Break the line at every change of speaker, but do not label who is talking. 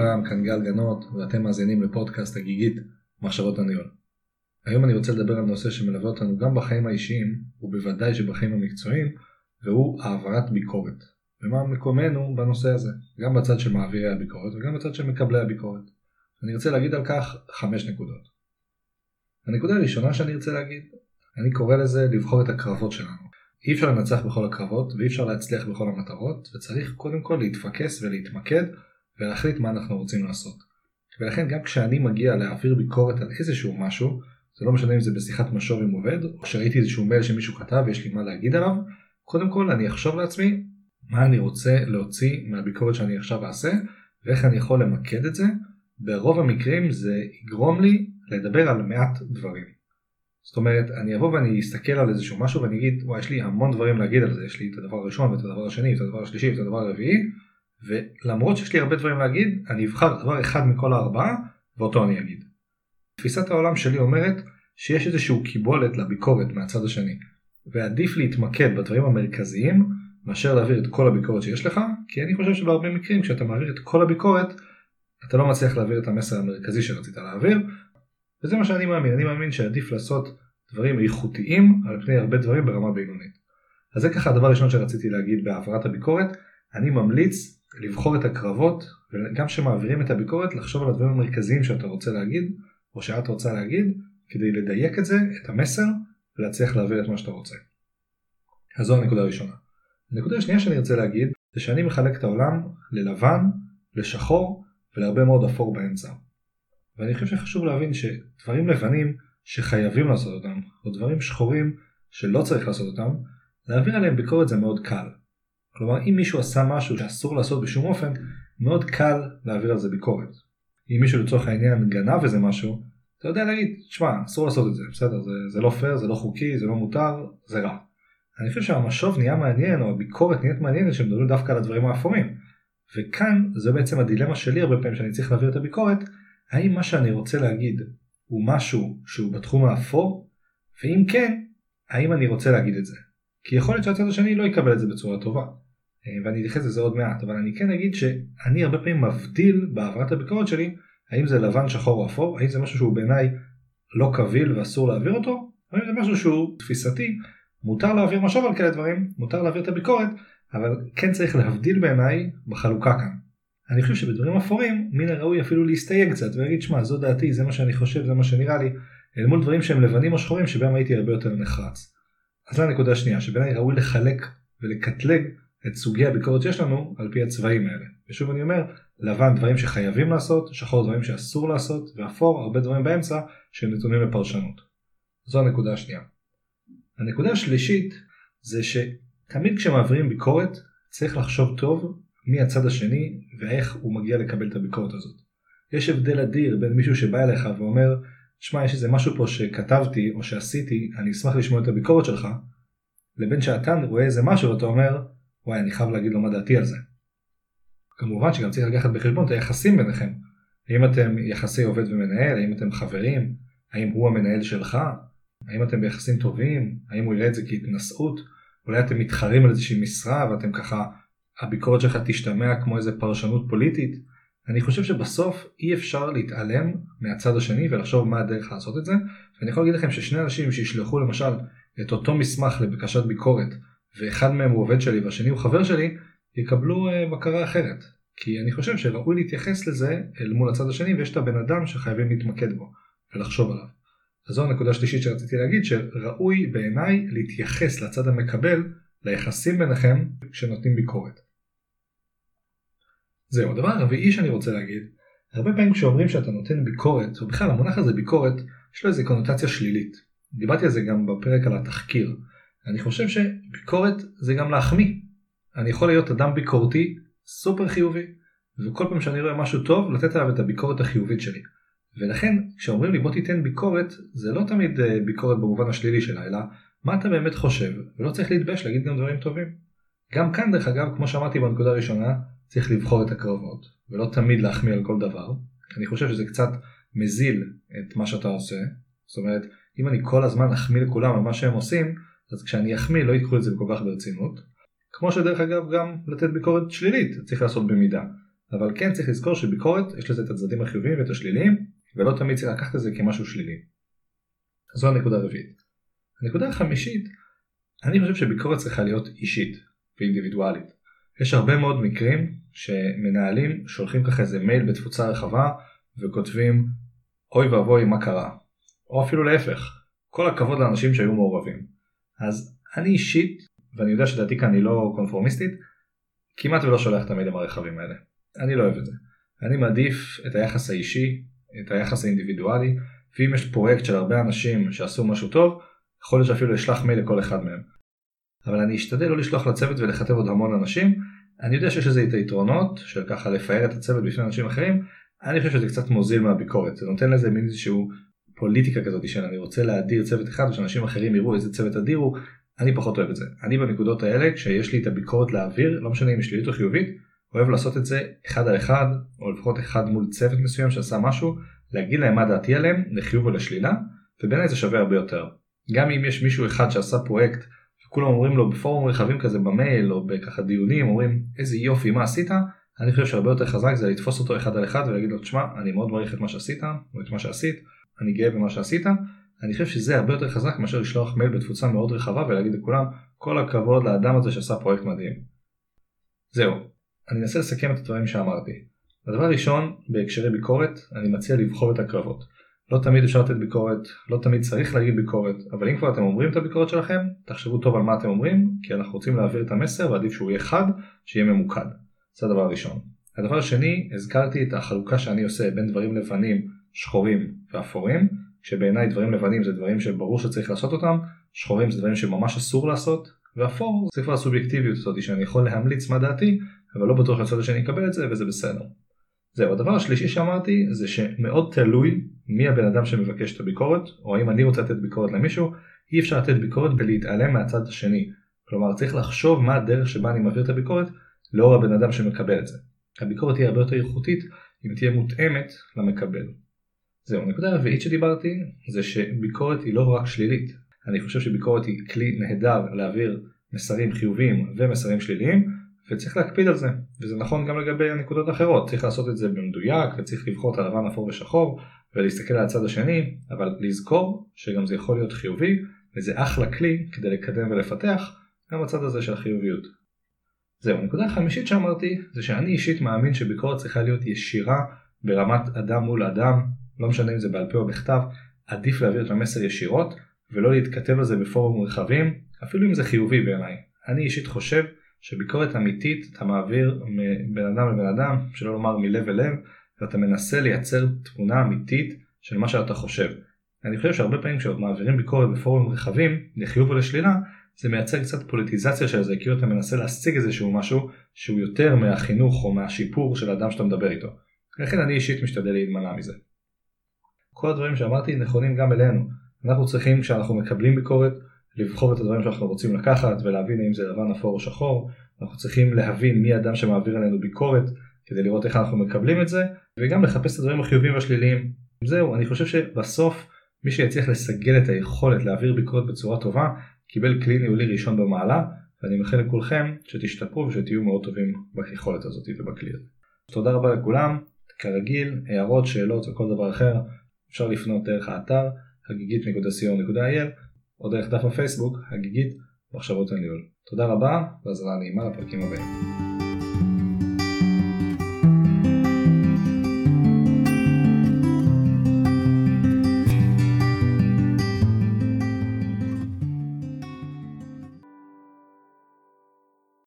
לכולם, כאן גל גנות, ואתם מאזינים לפודקאסט הגיגית מחשבות הניהול. היום אני רוצה לדבר על נושא שמלווה אותנו גם בחיים האישיים, ובוודאי שבחיים המקצועיים, והוא העברת ביקורת. ומה מקומנו בנושא הזה, גם בצד של מעבירי הביקורת וגם בצד של מקבלי הביקורת. אני רוצה להגיד על כך חמש נקודות. הנקודה הראשונה שאני ארצה להגיד, אני קורא לזה לבחור את הקרבות שלנו. אי אפשר לנצח בכל הקרבות ואי אפשר להצליח בכל המטרות וצריך קודם כל להתפקס ולהתמקד ולהחליט מה אנחנו רוצים לעשות. ולכן גם כשאני מגיע להעביר ביקורת על איזשהו משהו, זה לא משנה אם זה בשיחת משוב עם עובד או שראיתי איזשהו מייל שמישהו כתב ויש לי מה להגיד עליו, קודם כל אני אחשוב לעצמי מה אני רוצה להוציא מהביקורת שאני עכשיו אעשה ואיך אני יכול למקד את זה. ברוב המקרים זה יגרום לי לדבר על מעט דברים. זאת אומרת, אני אבוא ואני אסתכל על איזשהו משהו ואני אגיד, וואי, יש לי המון דברים להגיד על זה, יש לי את הדבר הראשון ואת הדבר השני ואת הדבר השלישי ואת הדבר הרביעי, ולמרות שיש לי הרבה דברים להגיד, אני אבחר דבר אחד מכל הארבעה, ואותו אני אגיד. תפיסת העולם שלי אומרת שיש איזשהו קיבולת לביקורת מהצד השני, ועדיף להתמקד בדברים המרכזיים, מאשר להעביר את כל הביקורת שיש לך, כי אני חושב שבהרבה מקרים כשאתה מעביר את כל הביקורת, אתה לא מצליח להעביר את המסר המרכזי שרצית להעביר, וזה מה שאני מאמין, אני מאמין שעדיף לעשות דברים איכותיים על פני הרבה דברים ברמה בינונית. אז זה ככה הדבר הראשון שרציתי להגיד בהעברת הביקורת, אני ממליץ לבחור את הקרבות וגם כשמעבירים את הביקורת לחשוב על הדברים המרכזיים שאתה רוצה להגיד או שאת רוצה להגיד כדי לדייק את זה, את המסר ולהצליח להעביר את מה שאתה רוצה. אז זו הנקודה הראשונה. הנקודה השנייה שאני רוצה להגיד זה שאני מחלק את העולם ללבן, לשחור ולהרבה מאוד אפור באמצע. ואני חושב שחשוב להבין שדברים לבנים שחייבים לעשות אותם, או דברים שחורים שלא צריך לעשות אותם, להעביר עליהם ביקורת זה מאוד קל. כלומר אם מישהו עשה משהו שאסור לעשות בשום אופן, מאוד קל להעביר על זה ביקורת. אם מישהו לצורך העניין גנב איזה משהו, אתה יודע להגיד, שמע, אסור לעשות את זה, בסדר, זה, זה לא פייר, זה לא חוקי, זה לא מותר, זה רע. אני חושב שהמשוב נהיה מעניין, או הביקורת נהיית מעניינת, שמדברים דווקא על הדברים האפורים. וכאן זה בעצם הדילמה שלי הרבה פעמים שאני צריך להעביר את הביקורת, האם מה שאני רוצה להגיד הוא משהו שהוא בתחום האפור? ואם כן, האם אני רוצה להגיד את זה? כי יכול להיות שהצד השני לא יקבל את זה בצורה טובה. אה, ואני אתייחס לזה עוד מעט, אבל אני כן אגיד שאני הרבה פעמים מבדיל בהעברת הביקורת שלי, האם זה לבן, שחור או אפור, האם זה משהו שהוא בעיניי לא קביל ואסור להעביר אותו, או האם זה משהו שהוא תפיסתי, מותר להעביר משוב על כאלה דברים, מותר להעביר את הביקורת, אבל כן צריך להבדיל בעיניי בחלוקה כאן. אני חושב שבדברים אפורים מן הראוי אפילו להסתייג קצת ולהגיד שמע זו דעתי זה מה שאני חושב זה מה שנראה לי אל מול דברים שהם לבנים או שחורים שבהם הייתי הרבה יותר נחרץ. אז זו הנקודה השנייה שבעיניי ראוי לחלק ולקטלג את סוגי הביקורת שיש לנו על פי הצבעים האלה. ושוב אני אומר לבן דברים שחייבים לעשות שחור דברים שאסור לעשות ואפור הרבה דברים באמצע שהם נתונים לפרשנות. זו הנקודה השנייה. הנקודה השלישית זה שתמיד כשמעבירים ביקורת צריך לחשוב טוב מי הצד השני ואיך הוא מגיע לקבל את הביקורת הזאת. יש הבדל אדיר בין מישהו שבא אליך ואומר שמע יש איזה משהו פה שכתבתי או שעשיתי אני אשמח לשמוע את הביקורת שלך לבין שאתה רואה איזה משהו ואתה אומר וואי אני חייב להגיד לו מה דעתי על זה. כמובן שגם צריך לקחת בחשבון את היחסים ביניכם. האם אתם יחסי עובד ומנהל, האם אתם חברים, האם הוא המנהל שלך, האם אתם ביחסים טובים, האם הוא יראה את זה כהתנשאות, אולי אתם מתחרים על איזושהי משרה ואתם ככה הביקורת שלך תשתמע כמו איזה פרשנות פוליטית. אני חושב שבסוף אי אפשר להתעלם מהצד השני ולחשוב מה הדרך לעשות את זה. ואני יכול להגיד לכם ששני אנשים שישלחו למשל את אותו מסמך לבקשת ביקורת ואחד מהם הוא עובד שלי והשני הוא חבר שלי יקבלו uh, בקרה אחרת. כי אני חושב שראוי להתייחס לזה אל מול הצד השני ויש את הבן אדם שחייבים להתמקד בו ולחשוב עליו. אז זו הנקודה השלישית שרציתי להגיד שראוי בעיניי להתייחס לצד המקבל ליחסים ביניכם כשנותנים ביקורת. זהו, הדבר הרביעי שאני רוצה להגיד, הרבה פעמים כשאומרים שאתה נותן ביקורת, או בכלל המונח הזה ביקורת, יש לו איזה קונוטציה שלילית. דיברתי על זה גם בפרק על התחקיר. אני חושב שביקורת זה גם להחמיא. אני יכול להיות אדם ביקורתי סופר חיובי, וכל פעם שאני רואה משהו טוב, לתת עליו את הביקורת החיובית שלי. ולכן כשאומרים לי בוא תיתן ביקורת, זה לא תמיד אה, ביקורת במובן השלילי שלה, אלא מה אתה באמת חושב, ולא צריך להתבייש להגיד גם דברים טובים. גם כאן דרך אגב, כמו שאמרתי בנקודה הראשונה, צריך לבחור את הקרבות, ולא תמיד להחמיא על כל דבר. אני חושב שזה קצת מזיל את מה שאתה עושה. זאת אומרת, אם אני כל הזמן אחמיא לכולם על מה שהם עושים, אז כשאני אחמיא לא ייקחו את זה כל כך ברצינות. כמו שדרך אגב גם לתת ביקורת שלילית צריך לעשות במידה. אבל כן צריך לזכור שביקורת יש לזה את הצדדים החיוביים ואת השליליים ולא תמיד צריך לקחת את זה כמשהו שלילי. זו הנקודה הרביעית. הנקודה החמישית, אני חושב שביקורת צריכה להיות אישית ואינדיבידואלית. יש הרבה מאוד מקרים שמנהלים שולחים ככה איזה מייל בתפוצה רחבה וכותבים אוי ואבוי מה קרה. או אפילו להפך, כל הכבוד לאנשים שהיו מעורבים. אז אני אישית, ואני יודע שדעתי כאן היא לא קונפורמיסטית, כמעט ולא שולח את המיילים הרחבים האלה. אני לא אוהב את זה. אני מעדיף את היחס האישי, את היחס האינדיבידואלי, ואם יש פרויקט של הרבה אנשים שעשו משהו טוב, יכול להיות שאפילו אשלח מייל לכל אחד מהם. אבל אני אשתדל לא לשלוח לצוות ולכתב עוד המון אנשים, אני יודע שיש לזה את היתרונות של ככה לפאר את הצוות בפני אנשים אחרים, אני חושב שזה קצת מוזיל מהביקורת, זה נותן לזה מין איזשהו פוליטיקה כזאת של אני רוצה להדיר צוות אחד ושאנשים אחרים יראו איזה צוות אדירו, אני פחות אוהב את זה. אני בנקודות האלה כשיש לי את הביקורת להעביר, לא משנה אם שלילית או חיובית, אוהב לעשות את זה אחד על אחד, או לפחות אחד מול צוות מסוים שעשה משהו, להגיד להם מה דעתי עליהם, לחיוב או לשלילה, ובעיניי זה שווה הרבה יותר. גם אם יש מישהו אחד שעשה פרויקט וכולם אומרים לו בפורום רחבים כזה במייל או בככה דיונים אומרים איזה יופי מה עשית אני חושב שהרבה יותר חזק זה לתפוס אותו אחד על אחד ולהגיד לו תשמע אני מאוד מעריך את מה שעשית או את מה שעשית אני גאה במה שעשית אני חושב שזה הרבה יותר חזק מאשר לשלוח מייל בתפוצה מאוד רחבה ולהגיד לכולם כל הכבוד לאדם הזה שעשה פרויקט מדהים. זהו אני אנסה לסכם את הדברים שאמרתי. הדבר הראשון בהקשרי ביקורת אני מציע לבחור את הקרבות. לא תמיד אפשר לתת ביקורת, לא תמיד צריך להגיד ביקורת, אבל אם כבר אתם אומרים את הביקורת שלכם, תחשבו טוב על מה אתם אומרים, כי אנחנו רוצים להעביר את המסר ועדיף שהוא יהיה חד, שיהיה ממוקד. זה הדבר הראשון. הדבר השני, הזכרתי את החלוקה שאני עושה בין דברים לבנים, שחורים ואפורים, שבעיניי דברים לבנים זה דברים שברור שצריך לעשות אותם, שחורים זה דברים שממש אסור לעשות, ואפור זה כבר הסובייקטיביות הזאת שאני יכול להמליץ מה דעתי, אבל לא בטוח לצד השני יקבל את זה וזה בסדר. זהו, הדבר השלישי שאמרתי זה שמאוד תלוי מי הבן אדם שמבקש את הביקורת, או האם אני רוצה לתת ביקורת למישהו, אי אפשר לתת ביקורת ולהתעלם מהצד השני. כלומר צריך לחשוב מה הדרך שבה אני מעביר את הביקורת לאור הבן אדם שמקבל את זה. הביקורת תהיה הרבה יותר איכותית אם תהיה מותאמת למקבל. זהו, נקודה רביעית שדיברתי זה שביקורת היא לא רק שלילית. אני חושב שביקורת היא כלי נהדר להעביר מסרים חיוביים ומסרים שליליים, וצריך להקפיד על זה, וזה נכון גם לגבי הנקודות האחרות, צריך לעשות את זה במדויק וצריך לבחור את הלבן אפור ושחור ולהסתכל על הצד השני, אבל לזכור שגם זה יכול להיות חיובי וזה אחלה כלי כדי לקדם ולפתח גם הצד הזה של החיוביות. זהו, הנקודה החמישית שאמרתי זה שאני אישית מאמין שביקורת צריכה להיות ישירה ברמת אדם מול אדם, לא משנה אם זה בעל פה או בכתב, עדיף להעביר את המסר ישירות ולא להתכתב על זה בפורום רחבים, אפילו אם זה חיובי בעיניי. אני אישית חושב שביקורת אמיתית אתה מעביר מבן אדם לבן אדם, שלא לומר מלב אל לב, ואתה מנסה לייצר תמונה אמיתית של מה שאתה חושב. אני חושב שהרבה פעמים כשמעבירים ביקורת בפורומים רחבים, לחיוב או לשלילה, זה מייצר קצת פוליטיזציה של זה, כאילו אתה מנסה להשיג איזשהו משהו שהוא יותר מהחינוך או מהשיפור של האדם שאתה מדבר איתו. לכן אני אישית משתדל להימנע מזה. כל הדברים שאמרתי נכונים גם אלינו. אנחנו צריכים כשאנחנו מקבלים ביקורת לבחור את הדברים שאנחנו רוצים לקחת ולהבין אם זה לבן אפור או שחור. אנחנו צריכים להבין מי האדם שמעביר עלינו ביקורת כדי לראות איך אנחנו מקבלים את זה וגם לחפש את הדברים החיוביים והשליליים. זהו, אני חושב שבסוף מי שיצליח לסגל את היכולת להעביר ביקורת בצורה טובה קיבל כלי ניהולי ראשון במעלה ואני מאחל לכולכם שתשתפרו ושתהיו מאוד טובים ביכולת הזאת ובכלי הזה. תודה רבה לכולם, כרגיל, הערות, שאלות וכל דבר אחר אפשר לפנות דרך האתר הגיגית.co.il או דרך דף הפייסבוק הגיגית מחשבות הניהול. תודה רבה והזרה נעימה לפרקים הבאים.